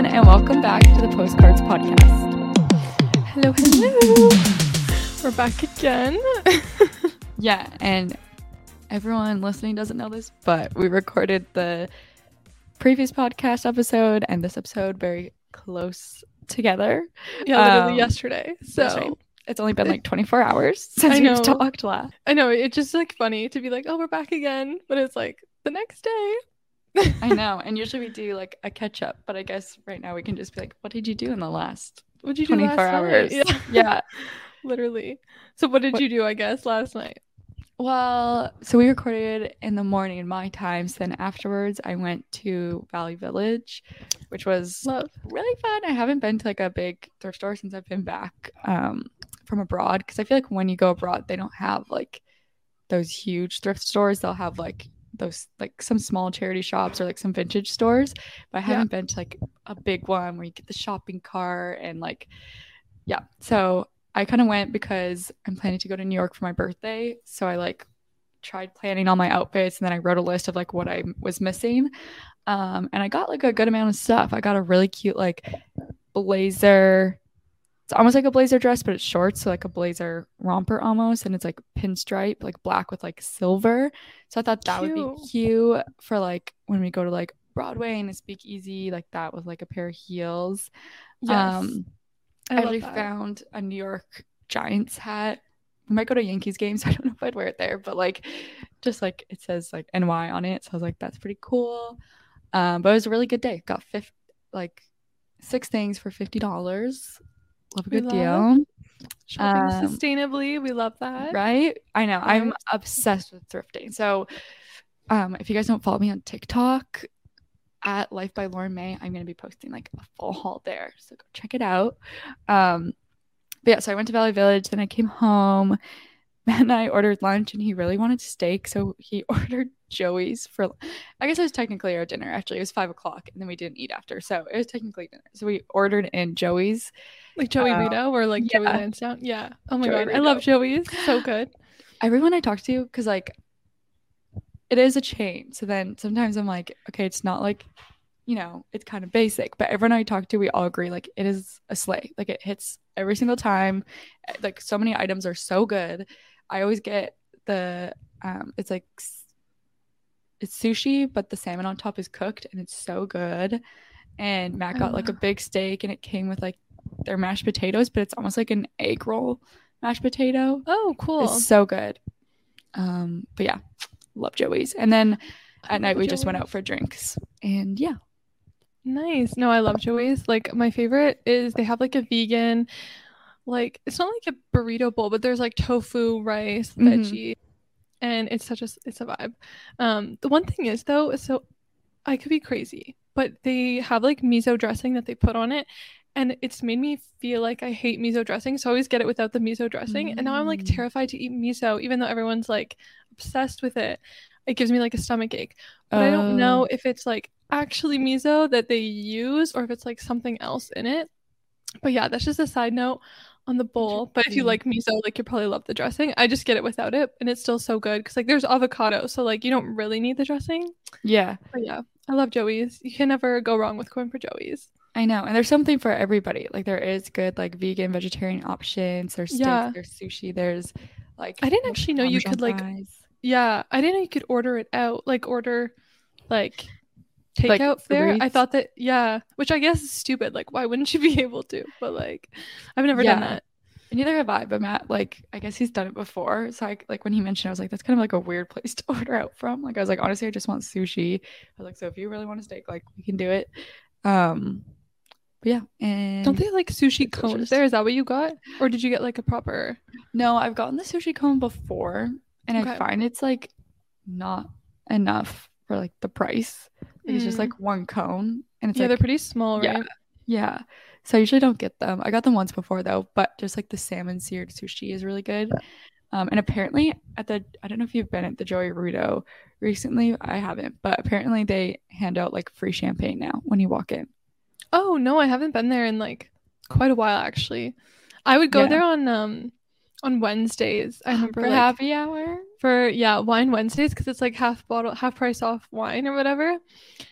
everyone, and welcome back to the Postcards Podcast. Hello, hello. We're back again. Yeah, and everyone listening doesn't know this, but we recorded the previous podcast episode and this episode very close together. yeah, literally Um, yesterday. So right. It's only been like 24 hours since we've talked last. I know it's just like funny to be like, oh, we're back again, but it's like the next day. I know, and usually we do like a catch up, but I guess right now we can just be like, what did you do in the last What did you do 24 last hours? night? Yeah, yeah. literally. So what did What- you do? I guess last night. Well, so we recorded in the morning in my time. So then afterwards, I went to Value Village, which was Love. really fun. I haven't been to like a big thrift store since I've been back um, from abroad because I feel like when you go abroad, they don't have like those huge thrift stores. They'll have like those like some small charity shops or like some vintage stores. But I haven't been to like a big one where you get the shopping cart and like yeah. So I kind of went because I'm planning to go to New York for my birthday. So I like tried planning all my outfits and then I wrote a list of like what I was missing. Um, and I got like a good amount of stuff. I got a really cute like blazer. It's almost like a blazer dress, but it's short, so like a blazer romper almost, and it's like pinstripe, like black with like silver. So I thought that would be Cute. cute for like when we go to like Broadway and a speakeasy, like that with like a pair of heels. Yes. Um, I, I, actually that. found a New York Giants hat. I might go to Yankees games. I don't know if I'd wear it there, but like, just like it says like NY on it, so I was like, that's pretty cool. Um, but it was a really good day. Got fifth, like six things for fifty dollars. Love a good love deal, shopping um, sustainably. We love that. right? I know. I'm obsessed with thrifting. So, um, if you guys don't follow me on TikTok at Life by Lauren May, I'm gonna be posting like a full haul there. So go check it out. Um, but yeah, so I went to Value Village, then I came home. Matt and I ordered lunch, and he really wanted steak, so he ordered Joey's for. I guess it was technically our dinner. Actually, it was five o'clock, and then we didn't eat after, so it was technically dinner. So we ordered in Joey's. Like Joey Um, Rideau or like Joey yeah. Lansdowne. Yeah. Oh my Joey god. I love Joey's. So good. everyone I talk to, because like it is a chain. So then sometimes I'm like, okay, it's not like, you know, it's kind of basic. But everyone I talk to, we all agree like it is a sleigh. Like it hits every single time. Like so many items are so good. I always get the um it's like it's sushi, but the salmon on top is cooked and it's so good. And Matt got like a big steak and it came with like their mashed potatoes, but it's almost like an egg roll mashed potato. Oh, cool. It's so good. Um, but yeah, love Joey's. And then I at night we just went out for drinks. And yeah. Nice. No, I love Joey's. Like my favorite is they have like a vegan, like it's not like a burrito bowl, but there's like tofu, rice, Mhm. veggie, and it's such a it's a vibe. Um, the one thing is though, so I could be crazy, but they have like miso dressing that they put on it, and it's made me feel like I hate miso dressing, so I always get it without the miso dressing, and now I'm like Mm. terrified to eat miso, even though everyone's like obsessed with it. It gives me like a stomach ache but I don't know Oh. if it's like actually miso that they use or if it's like something else in it. But yeah, that's just a side note on the bowl. But if you like miso, like you probably love the dressing. I just get it without it, and it's still so good because like there's avocado, so like you don't really need the dressing. Yeah, But yeah, I love Joey's. You can never go wrong with corn for Joey's. I know. And there's something for everybody. Like there is good like vegan, vegetarian options. There's steaks, Yeah. there's sushi, there's like I didn't actually know you could like yeah, I didn't know you could order it out, like order Like takeout Uber there. I thought that yeah, which I guess is stupid. Like why wouldn't you be able to? But like I've never done Yeah. that. Neither have I, but Matt, like, I guess he's done it before. So, I, like, when he mentioned, I was like, that's kind of like a weird place to order out from. Like, I was like, honestly, I just want sushi. I was like, so if you really want a steak, like, we can do it. Um, but yeah, and Don't they like sushi cones delicious. there? Is that what you got? Or did you get like a proper No, I've gotten the sushi cone before, and I find it's like not enough for like the price. Like, It's just Mm. like one cone, and it's Yeah, like they're pretty small, yeah. right? yeah. So I usually don't get them. I got them once before though, but just like the salmon seared sushi is really good. Um, and apparently at the I don't know if you've been at the Joey Rideau recently. I haven't, but apparently they hand out like free champagne now when you walk in. Oh no, I haven't been there in like quite a while actually. I would go Yeah. there on um on Wednesdays. I remember for like, happy hour. for yeah, wine Wednesdays because it's like half bottle half price off wine or whatever.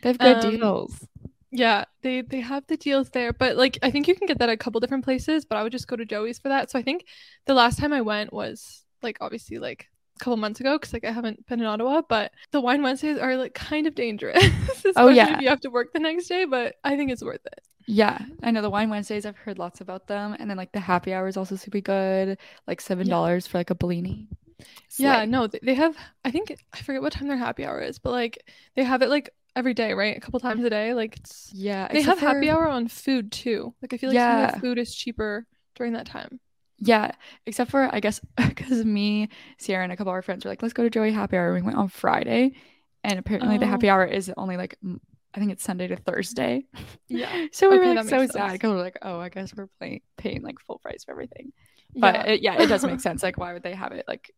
They have good um, deals. Yeah, they they have the deals there, but like I think you can get that at a couple different places, but I would just go to Joey's for that. So I think the last time I went was like obviously like couple months ago because like I haven't been in Ottawa, but the wine Wednesdays are like kind of dangerous. Oh, yeah. if you have to work the next day, but I think it's worth it. Yeah, I know the wine Wednesdays. I've heard lots about them, and then like the happy hour is also super good. Like seven dollars for like a Bellini. Yeah, no, they have. I think I forget what time their happy hour is, but like they have it like every day, right? A couple times a day. Like it's yeah. they have except happy hour on food too. Like I feel like Yeah. food is cheaper during that time. Yeah, except for I guess because me, Sierra, and a couple of our friends were like, "Let's go to Joey Happy Hour." We went on Friday, and apparently the Oh. happy hour is only like I think it's Sunday to Thursday. Yeah. So we Okay, were like so makes sad because we're like, "Oh, I guess we're paying paying like full price for everything." But yeah. it, yeah, it does make sense. Like, why would they have it like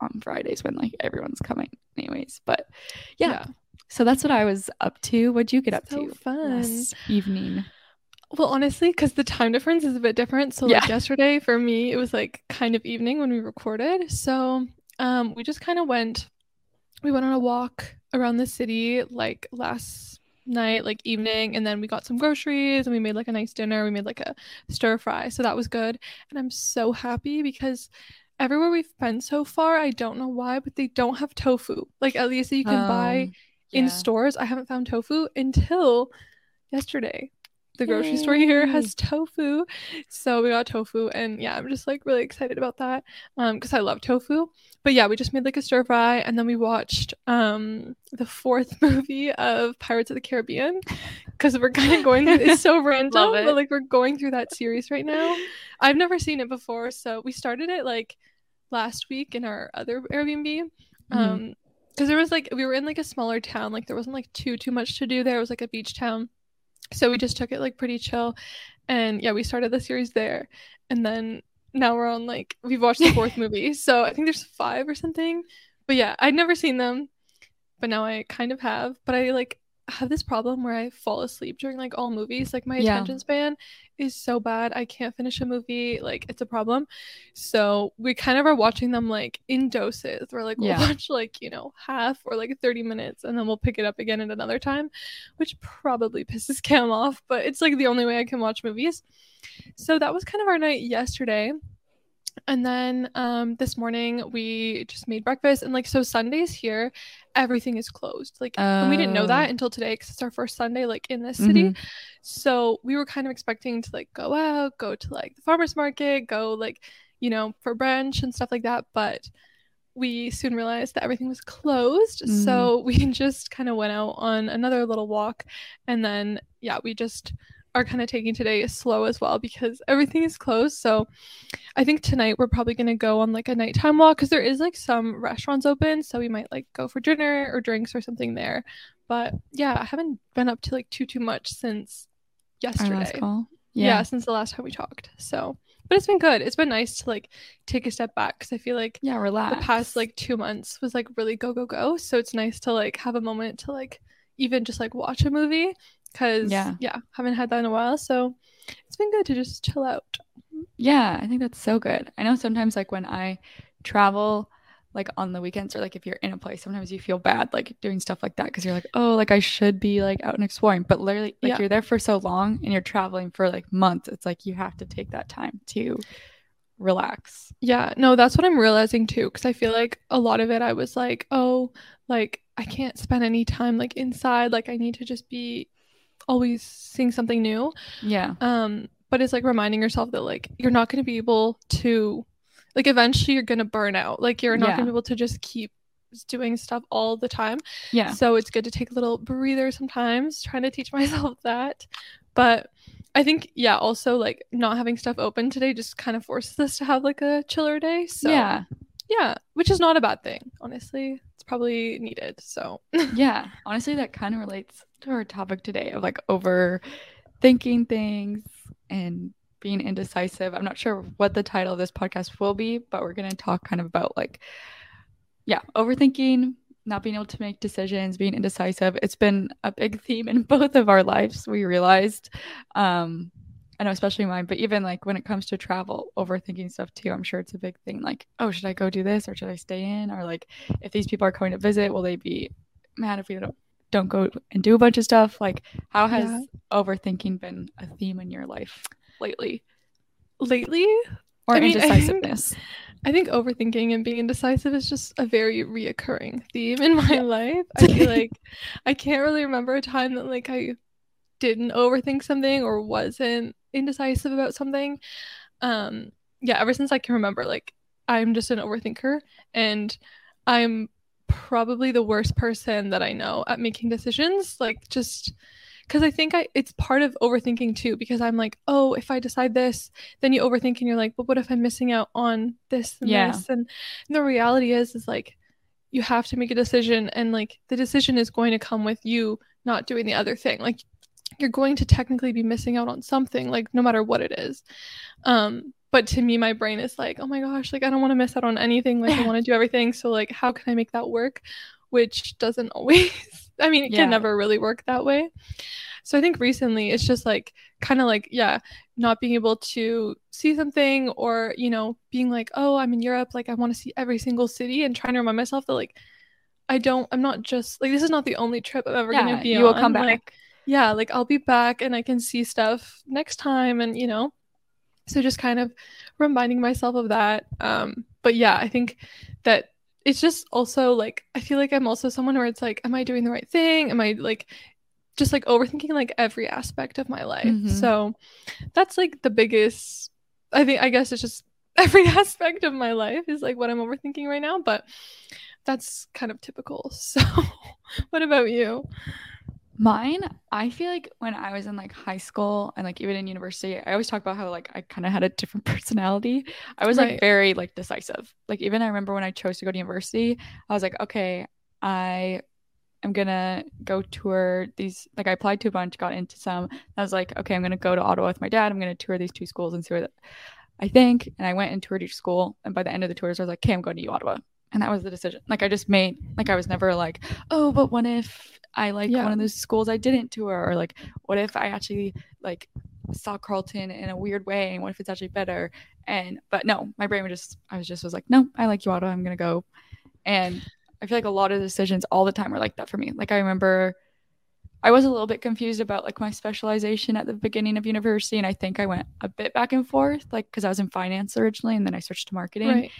on Fridays when like everyone's coming, anyways? But yeah, so that's what I was up to. What'd you get up So to fun. evening? Well, honestly, because the time difference is a bit different. So, like yesterday for me, it was like kind of evening when we recorded. So, um, we just kind of went. We went on a walk around the city like last night, like evening, and then we got some groceries and we made like a nice dinner. We made like a stir fry, so that was good. And I'm so happy because everywhere we've been so far, I don't know why, but they don't have tofu. Like at least you can buy Um, in stores. I haven't found tofu until yesterday. The grocery store here has tofu. So we got tofu and yeah, I'm just like really excited about that. Um because I love tofu. But yeah, we just made like a stir fry and then we watched um the fourth movie of Pirates of the Caribbean because we're kind of going through it's so random, it. but like we're going through that series right now. I've never seen it before, so we started it like last week in our other Airbnb. Mhm. Um because there was like we were in like a smaller town, like there wasn't like too too much to do there. It was like a beach town. So we just took it like pretty chill. And yeah, we started the series there. And then now we're on like we've watched the fourth movie. So I think there's five or something. But yeah, I'd never seen them. But now I kind of have. But I like have this problem where I fall asleep during like all movies. Like my Yeah. attention span is so bad. I can't finish a movie. Like it's a problem. So we kind of are watching them like in doses. Where like we'll Yeah. watch like, you know, half or like 30 minutes and then we'll pick it up again at another time, which probably pisses Cam off, but it's like the only way I can watch movies. So that was kind of our night yesterday. And then um this morning we just made breakfast and like so Sundays here everything is closed. Like and we didn't know Oh. that until today cuz it's our first Sunday like in this city. Mhm. So we were kind of expecting to like go out, go to like the farmers market, go like, you know, for brunch and stuff like that, but we soon realized that everything was closed. Mm. So we just kind of went out on another little walk and then yeah, we just are kind of taking today slow as well because everything is closed. So I think tonight we're probably going to go on like a nighttime walk because there is like some restaurants open. So we might like go for dinner or drinks or something there. But yeah, I haven't been up to like too, too much since yesterday. last call. Yeah. Yeah. since the last time we talked. So, but it's been good. It's been nice to like take a step back because I feel like Yeah, relax. the past like two months was like really go go go so it's nice to like have a moment to like even just like watch a movie because Yeah. yeah haven't had that in a while so it's been good to just chill out Yeah, I think that's so good. I know sometimes like when I travel like on the weekends or like if you're in a place, sometimes you feel bad like doing stuff like that because you're like, oh, like I should be like out and exploring. But literally like Yeah. you're there for so long and you're traveling for like months. It's like you have to take that time to relax. yeah no that's what i'm realizing too because i feel like a lot of it i was like oh like i can't spend any time like inside like i need to just be always seeing something new Yeah. um but it's like reminding yourself that like you're not going to be able to like eventually you're going to burn out like you're not Yeah. going to be able to just keep doing stuff all the time Yeah. so it's good to take a little breather sometimes trying to teach myself that but i think yeah also like not having stuff open today just kind of forces us to have like a chiller day so yeah. yeah which is not a bad thing honestly it's probably needed so Yeah. Honestly, that kind of relates to our topic today of like overthinking things and being indecisive. I'm not sure what the title of this podcast will be, but we're going to talk kind of about like, yeah, overthinking, not being able to make decisions, being indecisive. It's been a big theme in both of our lives, we realized. Um, I know, especially mine, but even like when it comes to travel, overthinking stuff too, I'm sure it's a big thing. Like, oh, should I go do this or should I stay in? Or like, if these people are coming to visit, will they be mad if we don't don't go and do a bunch of stuff. Like, how has Yeah. overthinking been a theme in your life lately? Lately, Or I mean, I think- indecisiveness? I think overthinking and being indecisive is just a very reoccurring theme in my life. I feel like I can't really remember a time that like I didn't overthink something or wasn't indecisive about something. Um yeah, ever since I can remember like I'm just an overthinker and I'm probably the worst person that I know at making decisions like just because I think I it's part of overthinking too because I'm like, oh, if I decide this, then you overthink and you're like, but what if I'm missing out on this and Yeah. this? And, and the reality is, is like you have to make a decision, and like the decision is going to come with you not doing the other thing. Like you're going to technically be missing out on something, like no matter what it is. Um, but to me, my brain is like, oh my gosh, like I don't want to miss out on anything. Like I want to do everything. So like, how can I make that work? Which doesn't always. I mean, it Yeah. can never really work that way. So I think recently it's just like kind of like yeah, not being able to see something or you know being like oh I'm in Europe like I want to see every single city and trying to remind myself that like I don't I'm not just like this is not the only trip I'm ever yeah, gonna be you will come back. Like, yeah, like I'll be back and I can see stuff next time and you know so just kind of reminding myself of that. Um but yeah I think that it's just also like I feel like I'm also someone where it's like am I doing the right thing? Am I like just like overthinking like every aspect of my life. Mhm. so that's like the biggest I think I guess it's just every aspect of my life is like what I'm overthinking right now but that's kind of typical. So what about you Mine, I feel like when I was in like high school and like even in university, I always talk about how like I kind of had a different personality. I was like very like decisive. Like even I remember when I chose to go to university, I was like, okay, I am gonna go tour these. Like I applied to a bunch, got into some. I was like, okay, I'm gonna go to Ottawa with my dad. I'm gonna tour these two schools and see where I think. And I went and toured each school. And by the end of the tours, I was like, okay, I'm going to U Ottawa. And that was the decision. Like I just made like I was never like, oh, but what if I like Yeah. one of those schools I didn't tour, or like what if I actually like saw Carleton in a weird way, and what if it's actually better? And but no, my brain was just I was just was like, no, I like U Ottawa, I'm gonna go. And I feel like a lot of decisions all the time were like that for me. Like I remember I was a little bit confused about like my specialization at the beginning of university, and I think I went a bit back and forth, like because I was in finance originally, and then I switched to marketing. right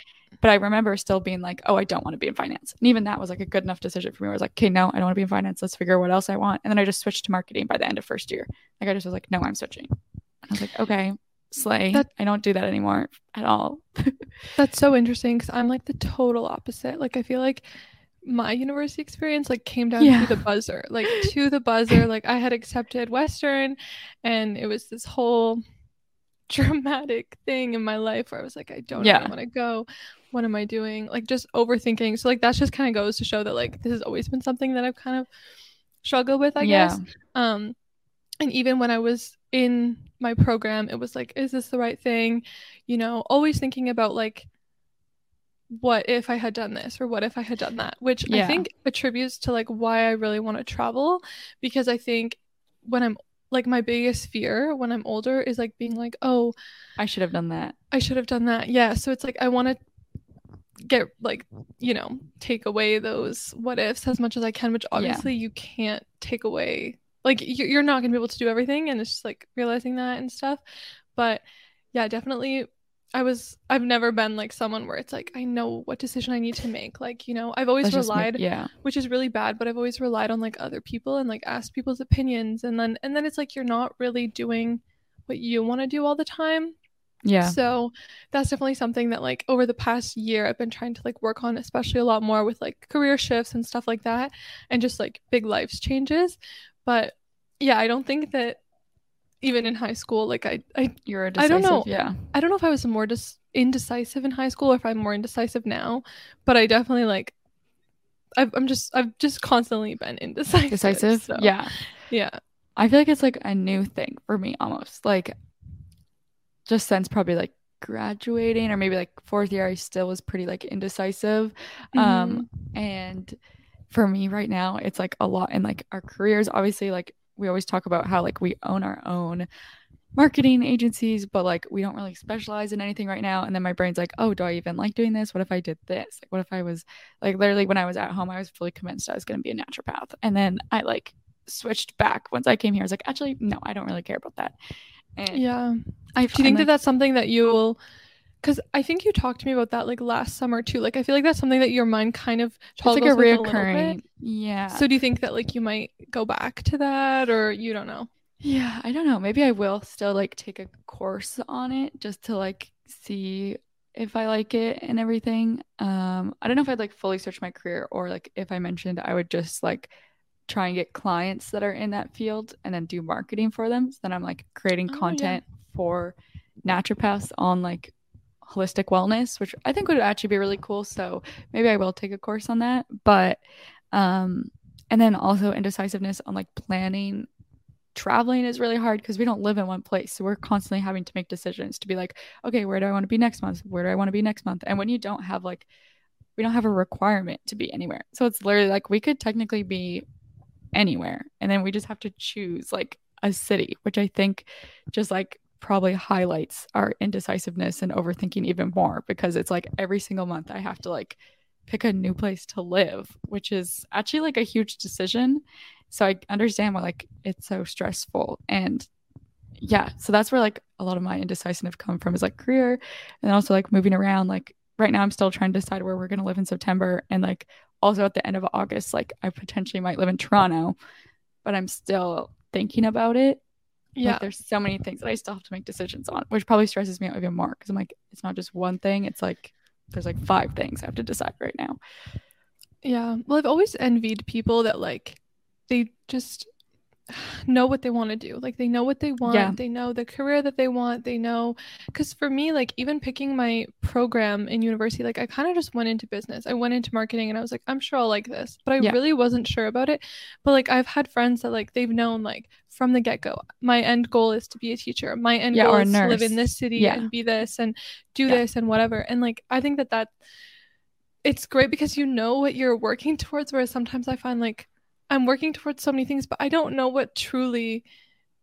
But I remember still being like, oh, I don't want to be in finance. And even that was like a good enough decision for me. Where I was like, okay, no, I don't want to be in finance. Let's figure out what else I want. And then I just switched to marketing by the end of first year. Like I just was like, no, I'm switching. And I was like, okay, slay. That- I don't do that anymore at all. That's so interesting because I'm like the total opposite. Like I feel like my university experience like came down Yeah. to the buzzer, like to the buzzer. Like I had accepted Western, and it was this whole dramatic thing in my life where I was like, I don't Yeah. want to go. What am I doing? Like just overthinking. So like that's just kind of goes to show that like this has always been something that I've kind of struggled with. I Yeah. guess. Um, and even when I was in my program, it was like, is this the right thing? You know, always thinking about like, what if I had done this or what if I had done that, which I think attributes to like why I really want to travel because I think when I'm like my biggest fear when I'm older is like being like, oh, I should have done that. I should have done that. Yeah. So it's like I want to get like, you know, take away those what ifs as much as I can, which obviously you can't take away. Like you- you're not going to be able to do everything. And it's just like realizing that and stuff. But yeah, definitely. I was, I've never been like someone where it's like, I know what decision I need to make. Like, you know, I've always Let's just make- relied yeah. which is really bad but i've always relied on like other people and like asked people's opinions and then and then it's like you're not really doing what you want to do all the time Yeah. so that's definitely something that like over the past year i've been trying to like work on especially a lot more with like career shifts and stuff like that and just like big life changes but yeah i don't think that even in high school like i i, You're a I decisive. don't know. Yeah. I don't know if I was more dis- indecisive in high school or if i'm more indecisive now but i definitely like I've, i'm just i've just constantly been indecisive Decisive. so, Yeah. yeah I feel like it's like a new thing for me almost. Like just since probably like graduating or maybe like fourth year I still was pretty like indecisive. Um and for me right now it's like a lot in like our careers obviously like we always talk about how like we own our own marketing agencies, but like we don't really specialize in anything right now. And then my brain's like, oh, do I even like doing this? What if I did this? Like, what if I was like literally when I was at home, I was fully convinced I was going to be a naturopath. And then I like switched back once I came here. I was like, actually, no, I don't really care about that. And yeah. I, do you think that that's something that you will because I think you talked to me about that like last summer too. Like I feel like that's something that your mind kind of it's like a reoccurring. A yeah. So do you think that like you might go back to that or you don't know? Yeah, I don't know. Maybe I will still like take a course on it just to like see if I like it and everything. Um, I don't know if I'd like fully search my career or like if I mentioned I would just like try and get clients that are in that field and then do marketing for them. So then I'm like creating oh, content yeah. for naturopaths on like holistic wellness, which I think would actually be really cool. So maybe I will take a course on that. But um and then also indecisiveness on like planning traveling is really hard because we don't live in one place. So we're constantly having to make decisions to be like, okay, where do I want to be next month? Where do I want to be next month? And when you don't have like, we don't have a requirement to be anywhere. So it's literally like we could technically be anywhere. And then we just have to choose like a city, which I think just like probably highlights our indecisiveness and overthinking even more because it's like every single month I have to like pick a new place to live, which is actually like a huge decision. So I understand why like it's so stressful. And yeah, so that's where like a lot of my indecisiveness come from is like career and also like moving around. Like right now I'm still trying to decide where we're gonna live in September and like also at the end of August, like I potentially might live in Toronto, but I'm still thinking about it. Yeah. Like, there's so many things that I still have to make decisions on, which probably stresses me out even more because I'm like, it's not just one thing. It's like there's like five things I have to decide right now. Yeah. Well, I've always envied people that like they just know what they want to do. Like they know what they want. Yeah. They know the career that they want. They know cuz for me like even picking my program in university like I kind of just went into business. I went into marketing and I was like I'm sure I'll like this. But I yeah. really wasn't sure about it. But like I've had friends that like they've known like from the get-go my end goal is to be a teacher. My end yeah, goal is to live in this city and be this and do this and whatever. And like I think that that it's great because you know what you're working towards whereas sometimes I find like I'm working towards so many things, but I don't know what truly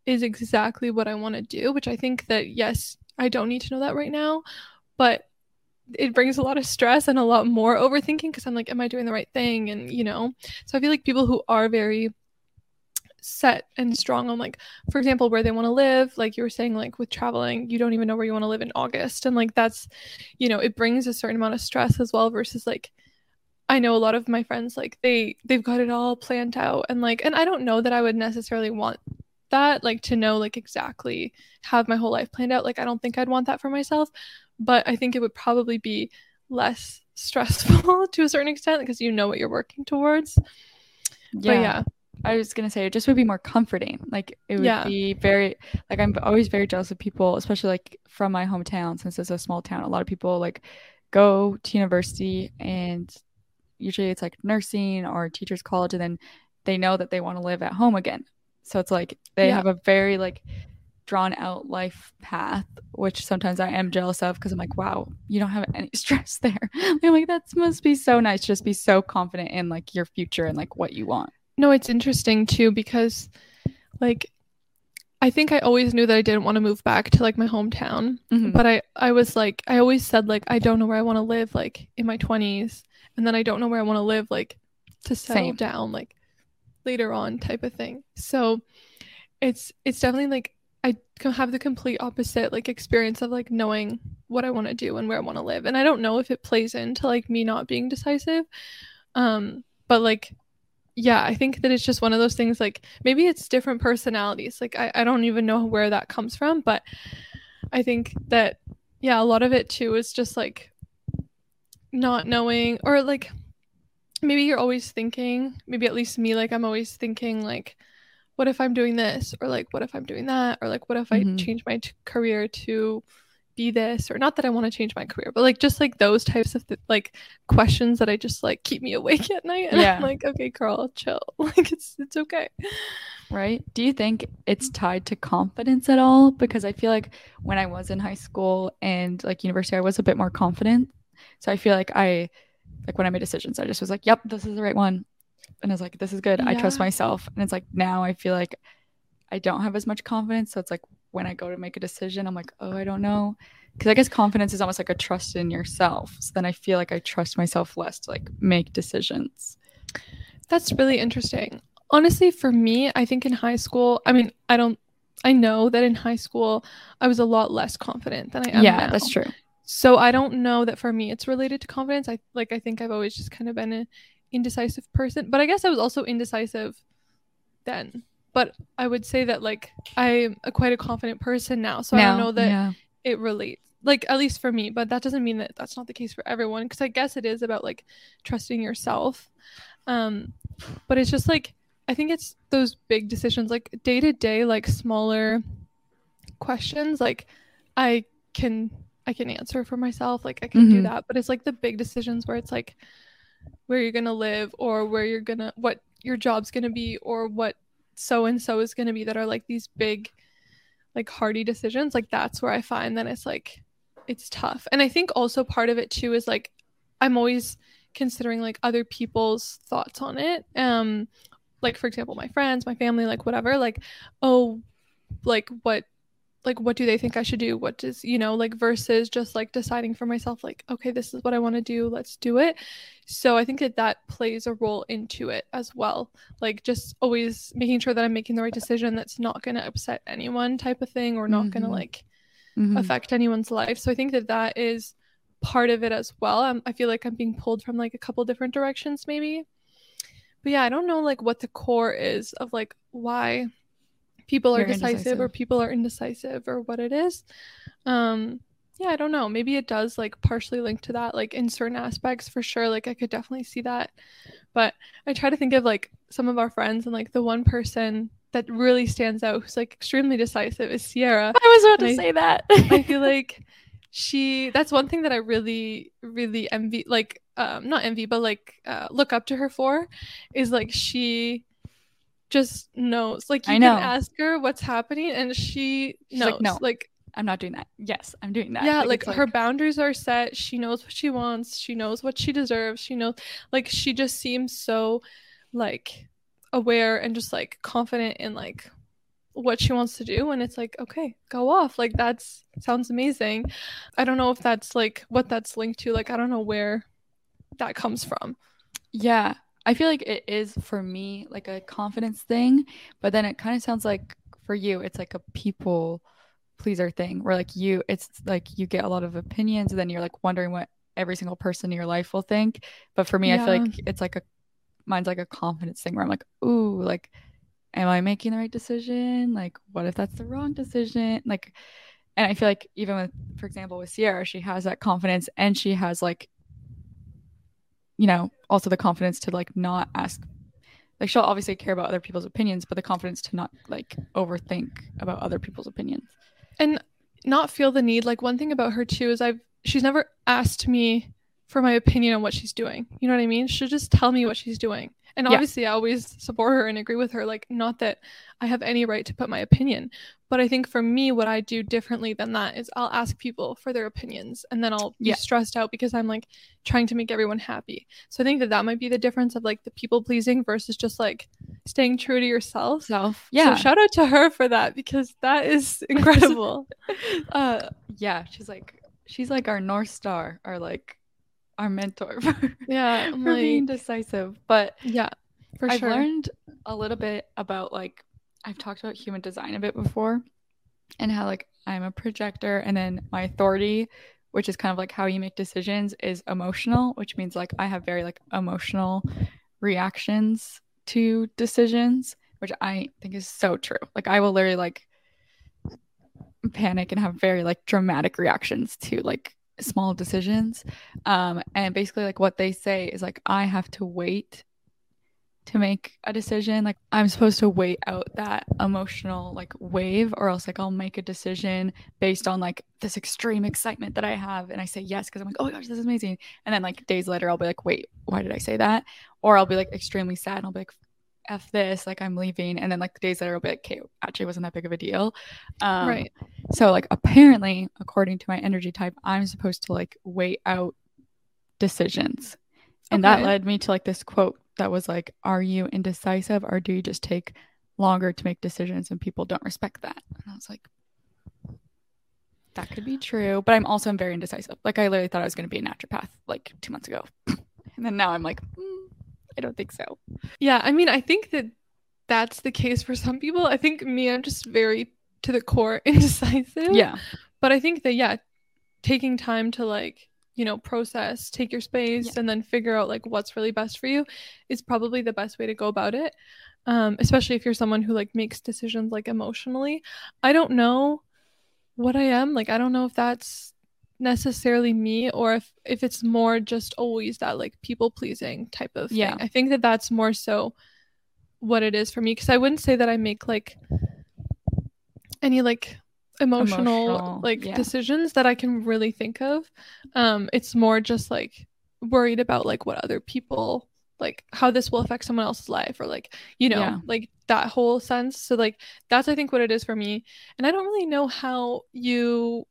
is exactly what I want to do, which I think that yes, I don't need to know that right now, but it brings a lot of stress and a lot more overthinking because I'm like, am I doing the right thing? And you know, so I feel like people who are very set and strong on like for example where they want to live like you were saying like with traveling you don't even know where you want to live in august and like that's you know it brings a certain amount of stress as well versus like I know a lot of my friends like they they've got it all planned out and like and I don't know that I would necessarily want that like to know like exactly have my whole life planned out like I don't think I'd want that for myself but I think it would probably be less stressful to a certain extent because you know what you're working towards yeah. But yeah I was gonna say it just would be more comforting. Like it would yeah. be very like I'm always very jealous of people, especially like from my hometown since it's a small town. A lot of people like go to university and usually it's like nursing or teachers college and then they know that they want to live at home again so it's like they yeah. have a very like drawn out life path which sometimes i am jealous of because i'm like wow you don't have any stress there i'm like that must be so nice just be so confident in like your future and like what you want no it's interesting too because like I think I always knew that I didn't want to move back to like my hometown, mm-hmm. but I I was like I always said like I don't know where I want to live like in my 20s and then I don't know where I want to live like to settle Same. down like later on type of thing. So it's it's definitely like I have the complete opposite like experience of like knowing what I want to do and where I want to live. And I don't know if it plays into like me not being decisive. Um but like yeah, I think that it's just one of those things like maybe it's different personalities. Like I, I don't even know where that comes from, but I think that yeah, a lot of it too is just like not knowing or like maybe you're always thinking maybe at least me like i'm always thinking like what if i'm doing this or like what if i'm doing that or like what if mm-hmm. i change my t- career to be this or not that i want to change my career but like just like those types of th- like questions that i just like keep me awake at night and yeah. i'm like okay carl chill. Like it's it's okay. Right? Do you think it's tied to confidence at all? Because i feel like when i was in high school and like university i was a bit more confident so I feel like I like when I made decisions, I just was like, yep, this is the right one. And I was like, this is good. Yeah. I trust myself. And it's like now I feel like I don't have as much confidence. So it's like, when I go to make a decision, I'm like, oh, I don't know. Because I guess confidence is almost like a trust in yourself. So then I feel like I trust myself less to like make decisions. That's really interesting. Honestly, for me, I think in high school, I mean, I don't, I know that in high school, I was a lot less confident than I am yeah, now. that's true. So I don't know that for me it's related to confidence. I like I think I've always just kind of been an indecisive person, but I guess I was also indecisive then. But I would say that like I'm a quite a confident person now, so I don't know that yeah. it relates. Like at least for me, but that doesn't mean that that's not the case for everyone because I guess it is about like trusting yourself. Um but it's just like I think it's those big decisions like day to day like smaller questions like I can I can answer for myself. Like I can do Mhm. that. But it's like the big decisions where it's like where you're gonna live or where you're gonna what your job's gonna be or what so and so is gonna be that are like these big like hardy decisions. Like that's where I find that it's like it's tough. And I think also part of it too is like I'm always considering like other people's thoughts on it. Um like for example my friends, my family, like whatever, like oh like what like what do they think I should do? What does you know like versus just like deciding for myself like okay this is what I want to do let's do it. So I think that that plays a role into it as well. Like just always making sure that I'm making the right decision that's not going to upset anyone type of thing or not going to like Mhm. affect anyone's life. So I think that that is part of it as well. Um, I feel like I'm being pulled from like a couple different directions maybe. But yeah, I don't know like what the core is of like why people are decisive, or people are indecisive or what it is. Um yeah, I don't know. Maybe it does like partially link to that like in certain aspects for sure. Like I could definitely see that. But I try to think of like some of our friends and like the one person that really stands out who's like extremely decisive is Sierra. I was about to I- say that. I feel like she that's one thing that I really really envy like um not envy but like uh, look up to her for is like she just knows. Like you I know. can ask her what's happening and she She's like, "No, like I'm not doing that. Yes, I'm doing that. yeah like, it's her boundaries are set. She knows what she wants. She knows what she deserves. She knows like she just seems so like aware and just like confident in like what she wants to do. And it's like okay go off. Like that's sounds amazing. I don't know if that's like what that's linked to. Like i don't know where that comes from. Yeah, I feel like it is for me like a confidence thing, but then it kind of sounds like for you it's like a people pleaser thing where like you it's like you get a lot of opinions and then you're like wondering what every single person in your life will think. But for me, I feel like it's like a mine's like a confidence thing where I'm like, ooh, like am I making the right decision? Like what if that's the wrong decision? Like and I feel like even with for example with Sierra, she has that confidence and she has like you know, also the confidence to like not ask like she'll obviously care about other people's opinions, but the confidence to not like overthink about other people's opinions. and not feel the need like one thing about her too is i've she's never asked me for my opinion on what she's doing. You know what i mean? She'll just tell me what she's doing and Yeah. obviously i always support her and agree with her like not that i have any right to put my opinion but i think for me what i do differently than that is i'll ask people for their opinions and then i'll be Yeah. stressed out because i'm like trying to make everyone happy so i think that that might be the difference of like the people pleasing versus just like staying true to yourself Self. Yeah. so shout out to her for that because that is incredible. uh yeah, she's like she's like our North Star, our like our mentor for, yeah, I'm for being decisive. But yeah, for I've sure. learned a little bit about like I've talked about human design a bit before and how like I'm a projector and then my authority, which is kind of like how you make decisions, is emotional, which means like I have very like emotional reactions to decisions, which I think is so true. Like I will literally like panic and have very like dramatic reactions to like small decisions. Um and basically like what they say is like I have to wait to make a decision. Like I'm supposed to wait out that emotional like wave or else like I'll make a decision based on like this extreme excitement that I have and I say yes because I'm like, oh my gosh, this is amazing. And then like days later I'll be like, wait, why did I say that? Or I'll be like extremely sad and I'll be like, F this, like I'm leaving. And then like the days later I'll be like, okay, actually wasn't that big of a deal. Um, right. so like apparently, according to my energy type, I'm supposed to like wait out decisions. And that led me to like this quote that was like, Are you indecisive or do you just take longer to make decisions and people don't respect that? And I was like, that could be true, but I'm also very indecisive. Like I literally thought I was going to be a naturopath like two months ago, and then now I'm like, mm, I don't think so. Yeah, I mean, I think that that's the case for some people. I think me, I'm just very to the core indecisive. Yeah, but I think that yeah, taking time to like you know process, take your space, Yeah. and then figure out like what's really best for you is probably the best way to go about it. Um, especially if you're someone who like makes decisions like emotionally. I don't know what I am. Like I don't know if that's necessarily me or if if it's more just always that like people pleasing type of thing. Yeah. I think that that's more so what it is for me because I wouldn't say that I make like any like emotional, Emotional, like yeah. decisions that I can really think of. Um it's more just like worried about like what other people like how this will affect someone else's life or like you know Yeah. like that whole sense so like that's i think what it is for me and i don't really know how you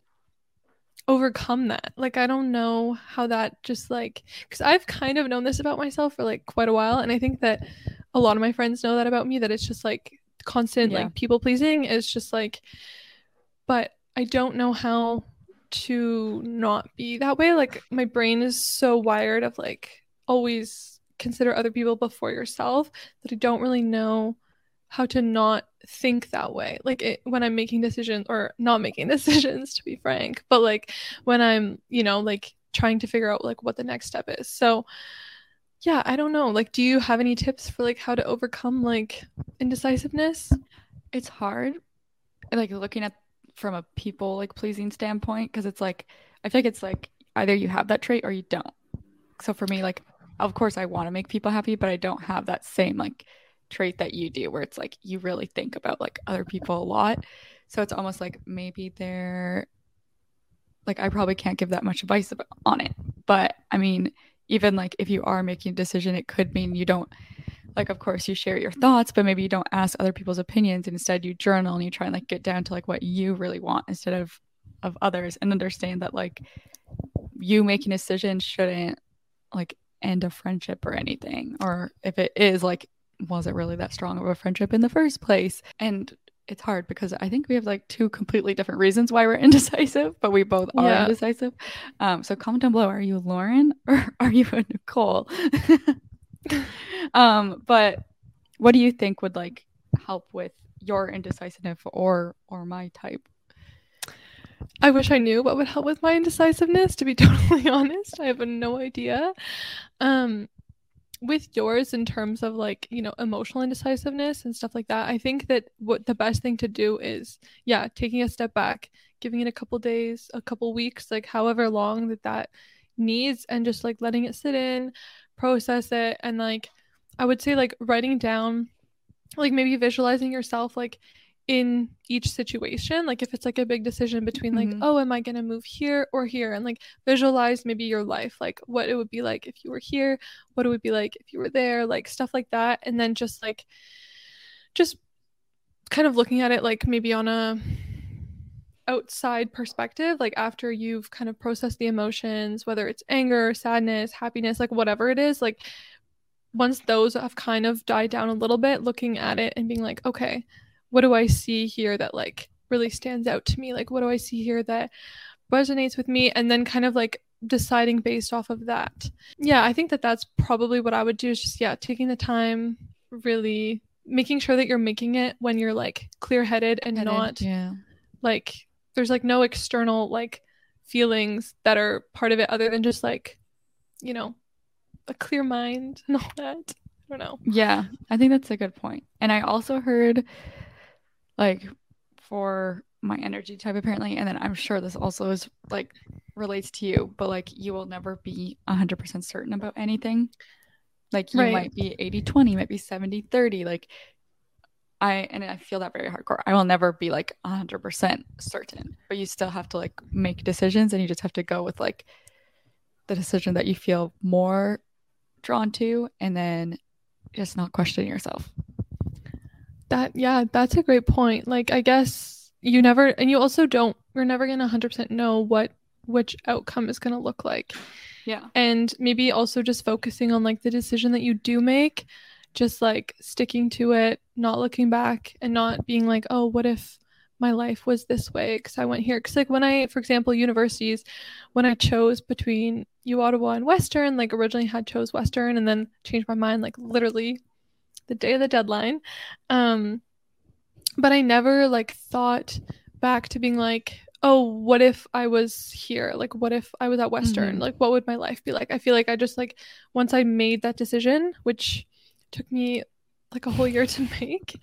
overcome that. Like i don't know how that just like because i've kind of known this about myself for like quite a while and i think that a lot of my friends know that about me that it's just like constant Yeah. like people pleasing. Is just like but i don't know how to not be that way. Like my brain is so wired of like always consider other people before yourself that i don't really know how to not think that way. Like it, when i'm making decisions or not making decisions to be frank but like when i'm you know like trying to figure out like what the next step is. So yeah i don't know. Like do you have any tips for like how to overcome like indecisiveness? It's hard like looking at from a people like pleasing standpoint because it's like i feel like it's like either you have that trait or you don't. So for me like of course i want to make people happy but i don't have that same like trait that you do where it's like you really think about like other people a lot. So it's almost like maybe they're like i probably can't give that much advice about, on it. But i mean even like if you are making a decision it could mean you don't like of course you share your thoughts but maybe you don't ask other people's opinions. Instead you journal and you try and like get down to like what you really want instead of of others and understand that like you making a decision shouldn't like end a friendship or anything. Or if it is like was it really that strong of a friendship in the first place and it's hard because i think we have like two completely different reasons why we're indecisive but we both are Yeah. indecisive um so comment down below are you lauren or are you a nicole um but what do you think would like help with your indecisiveness or or my type I wish I knew what would help with my indecisiveness, to be totally honest. I have no idea. Um with yours in terms of like, you know, emotional indecisiveness and stuff like that, I think that what the best thing to do is yeah, taking a step back, giving it a couple days, a couple weeks, like however long that that needs and just like letting it sit in, process it and like I would say like writing down like maybe visualizing yourself like in each situation like if it's like a big decision between like Mhm. oh am i going to move here or here and like visualize maybe your life like what it would be like if you were here what it would be like if you were there like stuff like that and then just like just kind of looking at it like maybe on a outside perspective like after you've kind of processed the emotions whether it's anger sadness happiness like whatever it is like once those have kind of died down a little bit looking at it and being like okay what do i see here that like really stands out to me? Like what do i see here that resonates with me? And then kind of like deciding based off of that. Yeah i think that that's probably what i would do is just yeah taking the time really making sure that you're making it when you're like clear-headed and not yeah. like there's like no external like feelings that are part of it other than just like you know a clear mind and all that. I don't know. Yeah, I think that's a good point. And I also heard like for my energy type apparently, and then I'm sure this also is like relates to you, but like you will never be 100% certain about anything. Like you Right. might be 80-20, you might be 70-30 like I and I feel that very hardcore. I will never be like 100% certain, but you still have to like make decisions and you just have to go with like the decision that you feel more drawn to and then just not question yourself. That yeah, that's a great point. Like I guess you never and you also don't you're never going to 100% know what which outcome is going to look like. Yeah. And maybe also just focusing on like the decision that you do make, just like sticking to it, not looking back and not being like, "Oh, what if my life was this way because I went here. Because, like, when I, for example, universities, when I chose between U Ottawa and Western, like, originally had chose Western and then changed my mind, like, literally the day of the deadline. Um, but I never, like, thought back to being like, oh, what if I was here? Like, what if I was at Western? Mm-hmm. Like, what would my life be like? I feel like I just, like, once I made that decision, which took me like a whole year to make,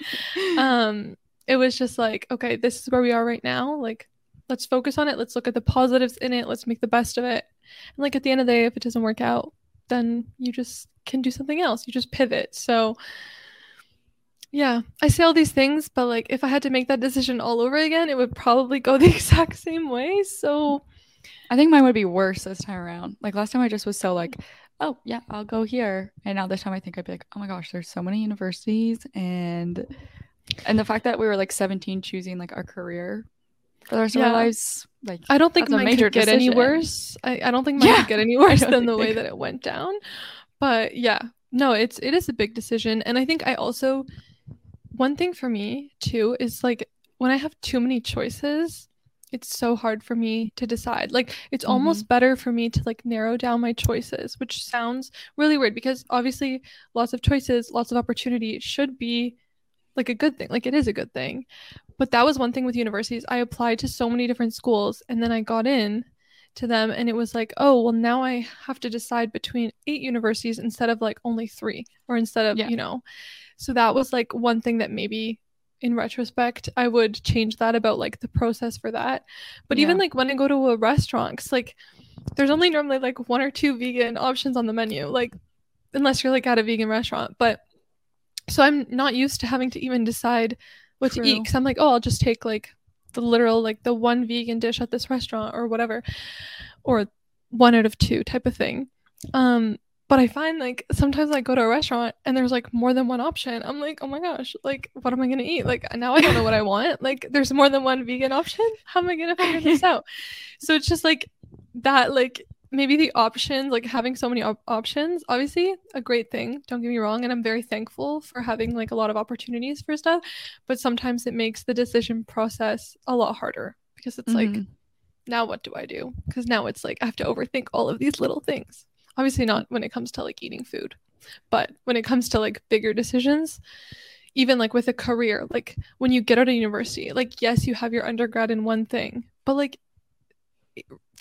um, it was just like, okay, this is where we are right now. Like, let's focus on it. Let's look at the positives in it. Let's make the best of it. And like at the end of the day, if it doesn't work out, then you just can do something else. You just pivot. So yeah, I say all these things, but like if I had to make that decision all over again, it would probably go the exact same way. So I think mine would be worse this time around. Like last time I just was so like, oh yeah, I'll go here. And now this time I think I'd be like, oh my gosh, there's so many universities and and the fact that we were like 17 choosing like our career for the rest yeah. of our lives like i don't think mine could get decision. any worse I, I don't think mine yeah. could get any worse than the way that it went down but yeah no it's it is a big decision and i think i also one thing for me too is like when i have too many choices it's so hard for me to decide like it's mm-hmm. almost better for me to like narrow down my choices which sounds really weird because obviously lots of choices lots of opportunity should be like a good thing. Like it is a good thing. But that was one thing with universities. I applied to so many different schools and then I got in to them and it was like, oh, well now I have to decide between eight universities instead of like only 3 or instead of, yeah. you know. So that was like one thing that maybe in retrospect I would change that about like the process for that. But yeah. even like when I go to a restaurant, cause like there's only normally like one or two vegan options on the menu. Like unless you're like at a vegan restaurant, but so I'm not used to having to even decide what True. to eat because I'm like, oh, I'll just take like the literal like the one vegan dish at this restaurant or whatever, or one out of two type of thing. Um, but I find like sometimes I go to a restaurant and there's like more than one option. I'm like, oh my gosh, like what am I gonna eat? Like now I don't know what I want. Like there's more than one vegan option. How am I gonna figure this out? So it's just like that like maybe the options like having so many op- options obviously a great thing don't get me wrong and i'm very thankful for having like a lot of opportunities for stuff but sometimes it makes the decision process a lot harder because it's mm-hmm. like now what do i do because now it's like i have to overthink all of these little things obviously not when it comes to like eating food but when it comes to like bigger decisions even like with a career like when you get out of university like yes you have your undergrad in one thing but like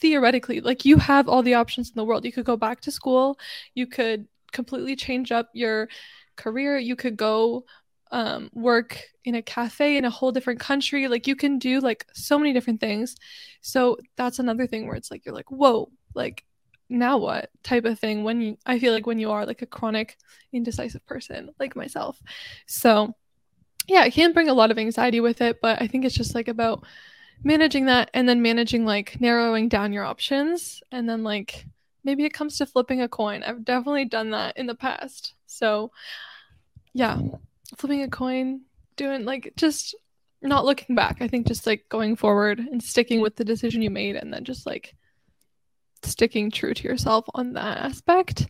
theoretically like you have all the options in the world. You could go back to school. You could completely change up your career. You could go um, work in a cafe in a whole different country. Like you can do like so many different things. So that's another thing where it's like you're like whoa like now what type of thing when you i feel like when you are like a chronic indecisive person like myself. So yeah it can bring a lot of anxiety with it but i think it's just like about managing that and then managing like narrowing down your options and then like maybe it comes to flipping a coin. I've definitely done that in the past. So yeah, flipping a coin, doing like just not looking back. I think just like going forward and sticking with the decision you made and then just like sticking true to yourself on that aspect.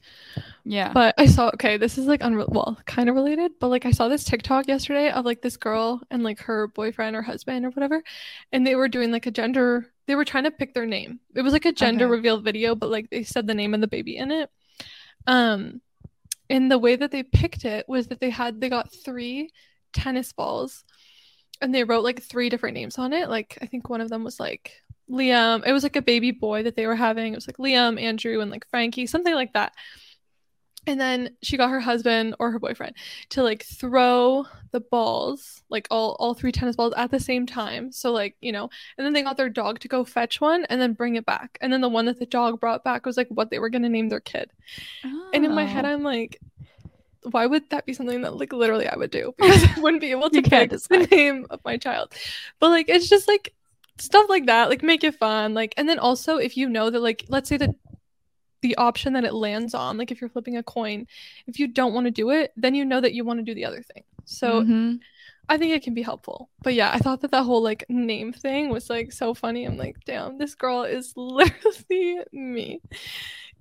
Yeah. But I saw okay, this is like unre- well, kind of related, but like I saw this TikTok yesterday of like this girl and like her boyfriend or husband or whatever, and they were doing like a gender they were trying to pick their name. It was like a gender okay. reveal video, but like they said the name of the baby in it. Um and the way that they picked it was that they had they got three tennis balls and they wrote like three different names on it. Like I think one of them was like Liam. It was like a baby boy that they were having. It was like Liam, Andrew, and like Frankie, something like that. And then she got her husband or her boyfriend to like throw the balls, like all all three tennis balls at the same time. So like, you know, and then they got their dog to go fetch one and then bring it back. And then the one that the dog brought back was like what they were going to name their kid. Oh. And in my head oh. I'm like why would that be something that like literally I would do? Because I wouldn't be able to pick the name of my child. But like it's just like stuff like that like make it fun like and then also if you know that like let's say that the option that it lands on like if you're flipping a coin if you don't want to do it then you know that you want to do the other thing. So mm-hmm. i think it can be helpful. But yeah i thought that that whole like name thing was like so funny. I'm like damn this girl is literally me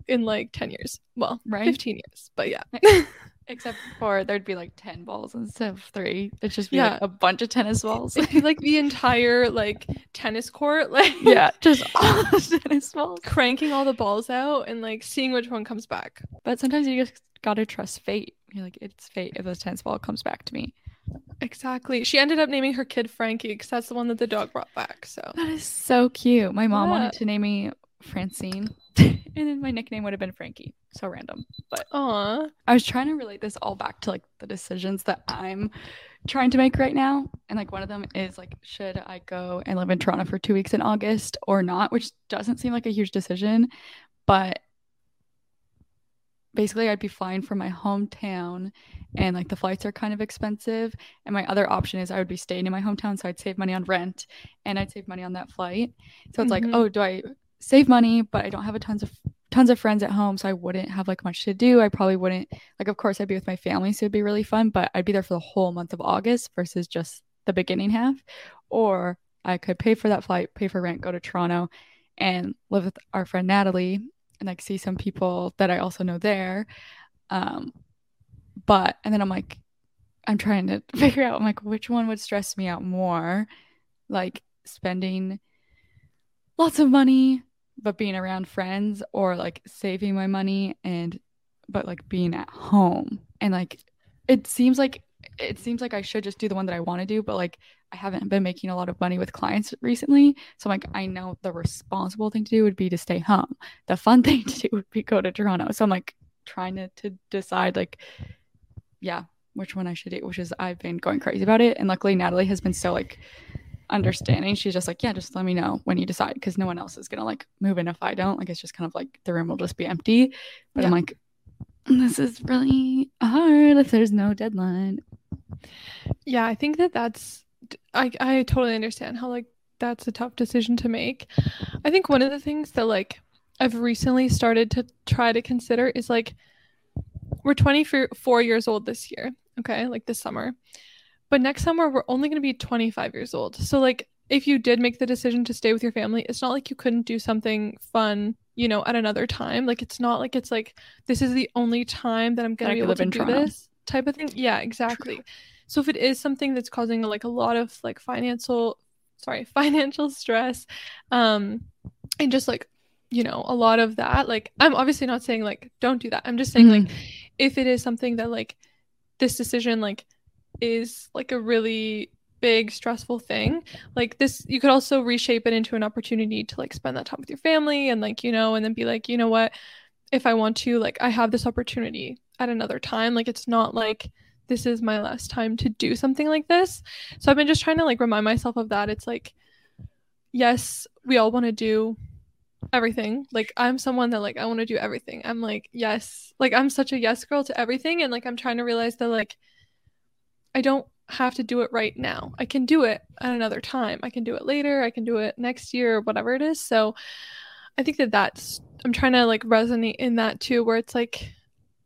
in like 10 years. Well right. 15 years but yeah Except for there'd be like 10 balls instead of three. It'd just be Yeah. like a bunch of tennis balls. It'd be like the entire like tennis court, like yeah, just all the tennis balls. cranking all the balls out and like seeing which one comes back. But sometimes you just gotta trust fate. You're like, it's fate if this tennis ball comes back to me. Exactly. She ended up naming her kid Frankie because that's the one that the dog brought back. So That is so cute. My mom Yeah. wanted to name me Francine, and then my nickname would have been Frankie. So random. But Aw. I was trying to relate this all back to like the decisions that I'm trying to make right now. And like one of them is like, should I go and live in Toronto for two weeks in August or not? Which doesn't seem like a huge decision, but basically I'd be flying from my hometown and like the flights are kind of expensive. And my other option is I would be staying in my hometown. So I'd save money on rent and I'd save money on that flight. So it's like, Mhm. oh, do I save money, but I don't have a tons of tons of friends at home, so I wouldn't have like much to do. I probably wouldn't like of course I'd be with my family, so it'd be really fun, but I'd be there for the whole month of August versus just the beginning half. Or I could pay for that flight, pay for rent, go to Toronto and live with our friend Natalie and like see some people that I also know there. Um but and then I'm like I'm trying to figure out I'm like which one would stress me out more? Like spending lots of money but being around friends or like saving my money and but like being at home. And like it seems like it seems like I should just do the one that I want to do but like I haven't been making a lot of money with clients recently. So like I know the responsible thing to do would be to stay home. The fun thing to do would be go to Toronto. So I'm like trying to, to decide like yeah which one I should do which is I've been going crazy about it. And luckily Natalie has been so like understanding. She's just like, yeah, just let me know when you decide because no one else is gonna like move in if I don't. Like it's just kind of like the room will just be empty. But I'm like, this is really hard if there's no deadline. Yeah, I think that that's I I totally understand how like that's a tough decision to make. I think one of the things that like I've recently started to try to consider is like we're 24 years old this year, okay? Like this summer. But next summer we're only going to be 25 years old. So like if you did make the decision to stay with your family, it's not like you couldn't do something fun, you know, at another time. Like it's not like it's like this is the only time that I'm going to be able to do Toronto. this type of thing. Yeah, exactly. So if it is something that's causing like a lot of like financial sorry, financial stress um and just like you know, a lot of that like I'm obviously not saying like don't do that. I'm just saying like if it is something that like this decision like is like a really big stressful thing. Like this you could also reshape it into an opportunity to like spend that time with your family and like you know and then be like you know what? If i want to like i have this opportunity at another time. Like it's not like this is my last time to do something like this. So i've been just trying to like remind myself of that. It's like yes we all want to do everything. Like i'm someone that like i want to do everything. I'm like yes like i'm such a yes girl to everything. And like i'm trying to realize that like i don't have to do it right now. I can do it at another time. I can do it later. I can do it next year whatever it is. So i think that that's i'm trying to like resonate in that too where it's like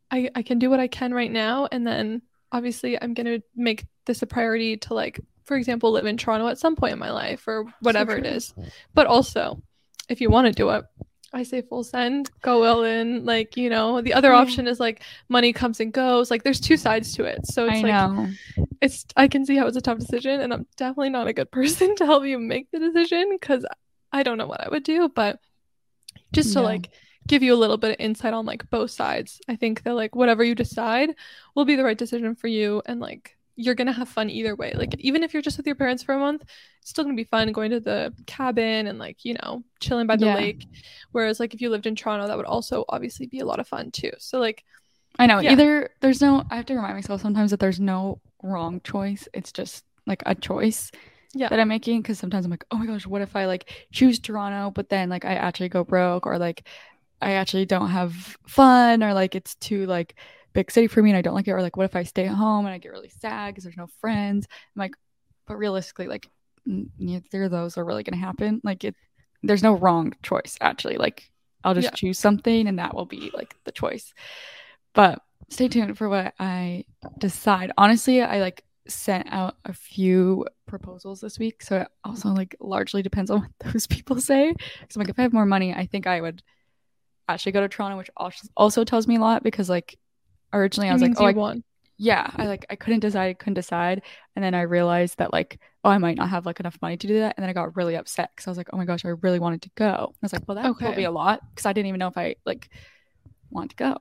i i can do what i can right now. And then obviously i'm going to make this a priority to like for example live in toronto at some point in my life or whatever it true. is. But also if you want to do it i say full send go all in like you know the other option is like money comes and goes like there's two sides to it so it's I like know. it's i can see how it's a tough decision and i'm definitely not a good person to help you make the decision because i don't know what i would do but just to Yeah. like give you a little bit of insight on like both sides i think that like whatever you decide will be the right decision for you and like you're gonna have fun either way like even if you're just with your parents for a month it's still gonna be fun going to the cabin and like you know chilling by the Yeah. lake whereas like if you lived in toronto that would also obviously be a lot of fun too so like I know. Yeah. Either there's no I have to remind myself sometimes that there's no wrong choice. It's just like a choice Yeah. that I'm making because sometimes I'm like, oh my gosh, what if I like choose Toronto, but then like I actually go broke or like I actually don't have fun or like it's too like big city for me and I don't like it or like what if I stay at home and I get really sad because there's no friends. I'm like, but realistically, like neither of those are really gonna happen. Like it, there's no wrong choice actually. Like I'll just Yeah. choose something and that will be like the choice. But stay tuned for what I decide. Honestly, I like sent out a few proposals this week, so it also like largely depends on what those people say. Because I'm like, if I have more money, I think I would actually go to Toronto, which als- also tells me a lot because like originally I was like, oh, I, won. yeah, I like I couldn't decide, couldn't decide, and then I realized that like, oh, I might not have like enough money to do that, and then I got really upset because I was like, oh my gosh, I really wanted to go. I was like, well, that will be a lot because I didn't even know if I like want to go.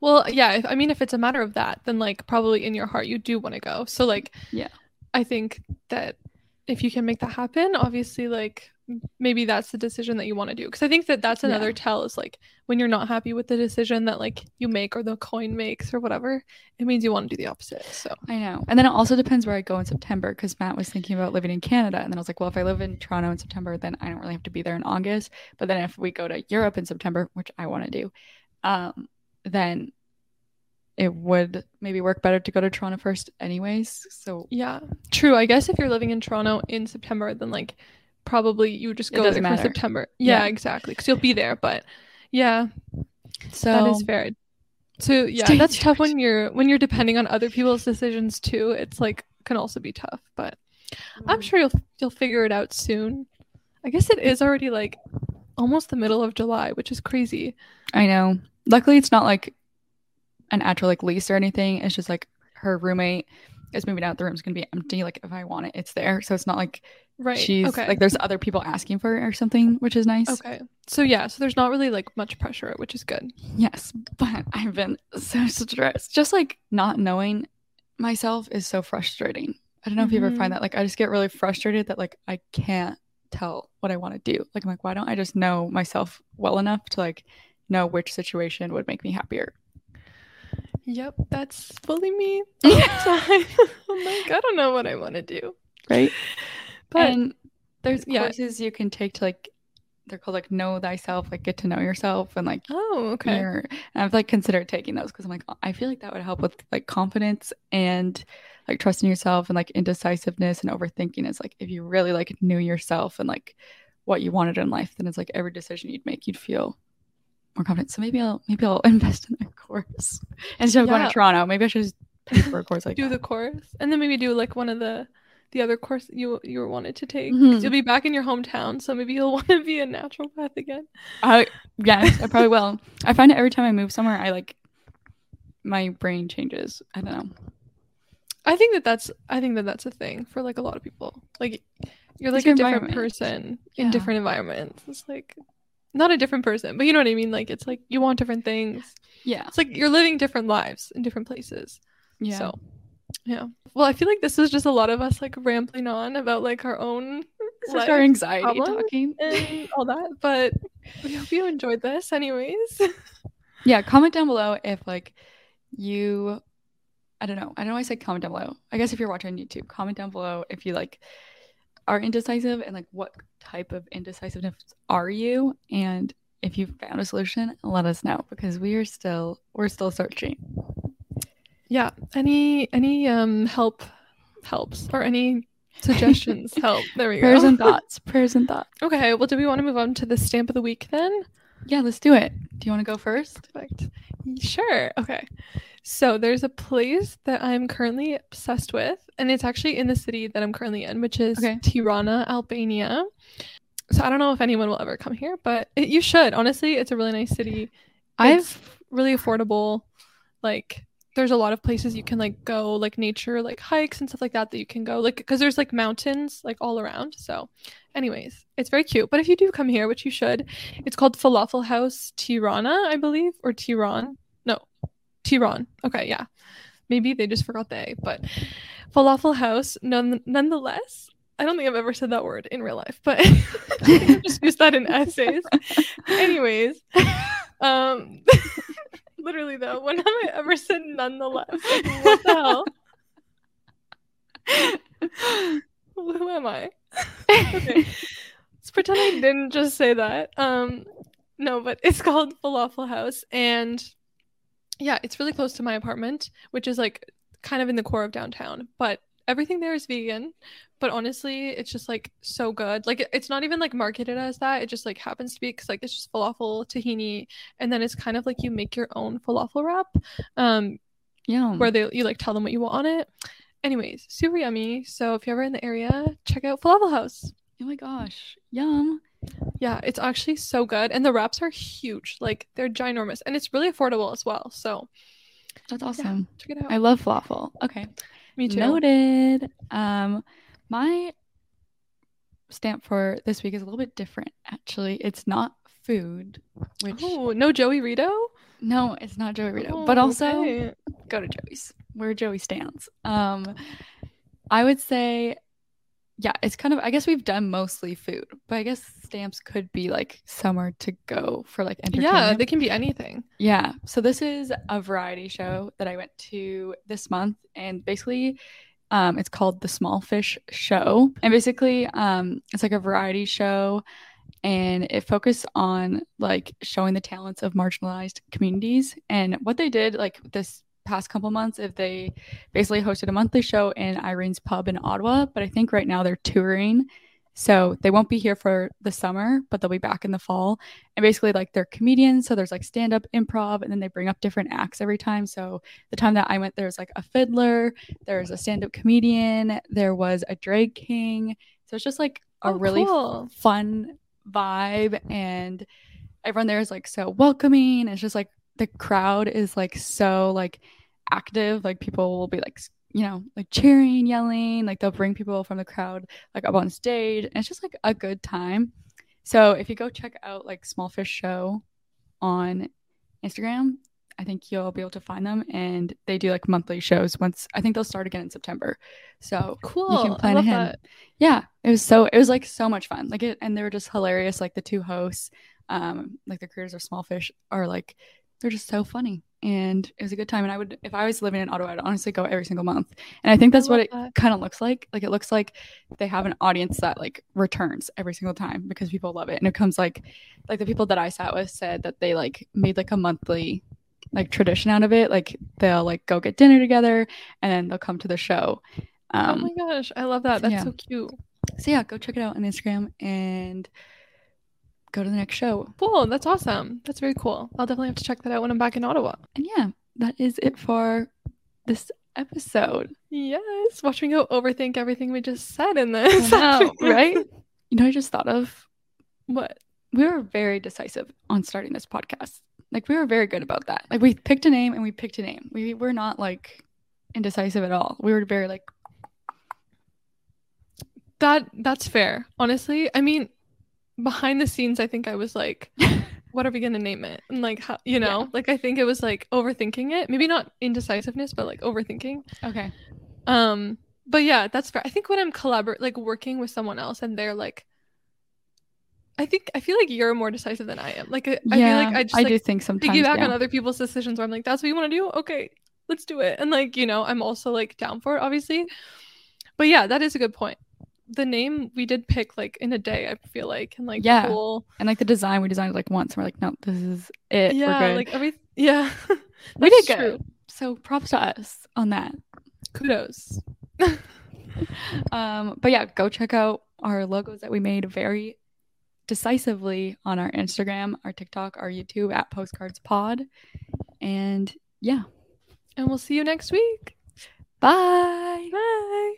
Well, yeah, if, I mean if it's a matter of that, then like probably in your heart you do want to go. So like Yeah. I think that if you can make that happen, obviously like maybe that's the decision that you want to do because I think that that's Yeah. another tell is like when you're not happy with the decision that like you make or the coin makes or whatever, it means you want to do the opposite. So, I know, and then it also depends where I go in September because Matt was thinking about living in Canada, and then I was like, well, if I live in Toronto in September, then I don't really have to be there in August. But then if we go to Europe in September, which I want to do, um, then it would maybe work better to go to Toronto first, anyways. So yeah. True. I guess if you're living in Toronto in September, then like probably you would just go there for matter. September. Yeah, Yeah. exactly. Because you'll be there. But yeah, so that is fair. So yeah, Stay that's tough when you're when you're depending on other people's decisions too. It's like can also be tough, but I'm mm. sure you'll you'll figure it out soon. I guess it is already like almost the middle of July, which is crazy. I know. Luckily, it's not like an actual like lease or anything. It's just like her roommate is moving out. The room's gonna be empty. Like if I want it, it's there. So it's not like Right. she's okay. like there's other people asking for it or something, which is nice. okay. So yeah, so there's not really like much pressure, which is good. Yes, but I've been so stressed. Just like not knowing myself is so frustrating. I don't know if you ever find mm-hmm. that. Like I just get really frustrated that like I can't tell what I want to do. Like I'm like, why don't I just know myself well enough to like know which situation would make me happier? Yep, that's fully me. I'm like, I don't know what I want to do. Right? But and there's yeah. courses you can take to like they're called like know thyself, like get to know yourself and like oh, okay. and I've like considered taking those because I'm like I feel like that would help with like confidence and like trusting yourself and like indecisiveness and overthinking is like if you really like knew yourself and like what you wanted in life, then it's like every decision you'd make you'd feel more confident. So maybe I'll maybe I'll invest in a course instead of going to Toronto. Maybe I should just pay for a course like do that. the course and then maybe do like one of the the other course you you wanted to take Mhm. 'Cause you'll be back in your hometown so maybe you'll want to be a naturopath again I yes, I probably will. I find it every time I move somewhere, I like my brain changes. I don't know. i think that that's i think that that's a thing for like a lot of people like you're like your a different person in different environments it's like not a different person but you know what i mean like it's like you want different things Yeah. it's like you're living different lives in different places Yeah. so yeah. Well i feel like this is just a lot of us like rambling on about like our own life our anxiety problem talking. and all that but we hope you enjoyed this anyways. Yeah comment down below if like you i don't know i don't know why i say comment down below. I guess if you're watching on youtube comment down below if you like are indecisive and like what type of indecisiveness are you? And if you found a solution let us know because we are still we're still searching yeah any any um help helps or any suggestions help? There we go. prayers and thoughts prayers and thoughts. Okay well do we want to move on to the stamp of the week then? Yeah let's do it. Do you want to go first? Perfect. Sure okay. So there's a place that i'm currently obsessed with and it's actually in the city that i'm currently in which is Okay. tirana albania. So i don't know if anyone will ever come here but it, you should. Honestly it's a really nice city. I've it's really affordable like there's a lot of places you can like go like nature like hikes and stuff like that that you can go like because there's like mountains like all around. So anyways it's very cute. But if you do come here which you should it's called falafel house tirana i believe or tiran. No tiran. Okay yeah. Maybe they just forgot the a but falafel house none, nonetheless i don't think i've ever said that word in real life but i just used that in essays. Anyways um literally though when have i ever said nonetheless? Like, what the hell? Who am i? Okay. Let's pretend i didn't just say that. Um no but it's called falafel house and yeah it's really close to my apartment which is like kind of in the core of downtown but everything there is vegan but honestly it's just like so good like it's not even like marketed as that it just like happens to be because like it's just falafel tahini and then it's kind of like you make your own falafel wrap um yeah where they you like tell them what you want on it anyways super yummy so if you're ever in the area check out falafel house oh my gosh yum yeah it's actually so good and the wraps are huge like they're ginormous and it's really affordable as well so That's awesome. Check it out. I love falafel. Okay. Me too. Noted. Um, my stamp for this week is a little bit different. Actually, it's not food. Which Oh, no Joey Rito? no, it's not Joey Rito, but Oh, also okay. go to Joey's where Joey stands. Um, I would say, yeah, it's kind of. I guess we've done mostly food, but I guess stamps could be like somewhere to go for like entertainment. Yeah, they can be anything. Yeah. So this is a variety show that I went to this month, and basically, um, it's called the Small Fish Show, and basically, um, it's like a variety show, and it focused on like showing the talents of marginalized communities. And what they did, like this past couple months, if they basically hosted a monthly show in Irene's Pub in Ottawa, but I think right now they're touring. So they won't be here for the summer, but they'll be back in the fall. And basically like they're comedians so there's like stand up improv and then they bring up different acts every time. So the time that i went there was like a fiddler there was a stand up comedian there was a drag king. So it's just like a Oh, really cool. fun vibe and everyone there is like so welcoming. It's just like the crowd is like so like active. Like people will be like you know like cheering yelling like they'll bring people from the crowd like up on stage and it's just like a good time so if you go check out like Small Fish Show on Instagram, I think you'll be able to find them. And they do like monthly shows once I think they'll start again in September. So Cool. You can plan ahead. that. yeah, it was so it was like so much fun. Like it and they were just hilarious. Like the two hosts, um, like the creators of Small Fish are like they're just so funny. And it was a good time. And I would if I was living in Ottawa, I'd honestly go every single month. And I think I that's what it that. kind of looks like. Like it looks like they have an audience that like returns every single time because people love it. And it comes like like the people that I sat with said that they like made like a monthly like tradition out of it. Like they'll like go get dinner together and then they'll come to the show. oh Um my gosh, I love that. That's yeah. so cute. so yeah, go check it out on Instagram and go to the next show. Cool. That's awesome. That's very cool. I'll definitely have to check that out when I'm back in Ottawa. And yeah, that is it for this episode. Yes. Watch me go overthink everything we just said in this. Know, right? You know, I just thought of What? we were very decisive on starting this podcast. Like we were very good about that. Like we picked a name and we picked a name. We were not like indecisive at all. We were very like That that's fair. Honestly, I mean, behind the scenes, I think I was like, "What are we gonna name it?" And like, how, you know, Yeah. like I think it was like overthinking it. Maybe not indecisiveness, but like overthinking. okay. Um, but yeah, that's fair. I think when I'm collaborate, like working with someone else, and they're like, I think I feel like you're more decisive than I am. Like, I, I feel like I just I like, do think sometimes piggyback yeah. on other people's decisions where I'm like, that's what you want to do? Okay, let's do it. And like, you know, I'm also like down for it, obviously. But yeah, that is a good point. The name we did pick like in a day, I feel like, and like Yeah. whole and like the design we designed like once and we're like, no, this is it. yeah, we're good. like every yeah, we did good. So props to us on that. Kudos. Um, but yeah, go check out our logos that we made very decisively on our Instagram, our TikTok, our YouTube at Postcards Pod. And yeah, And we'll see you next week. bye. Bye.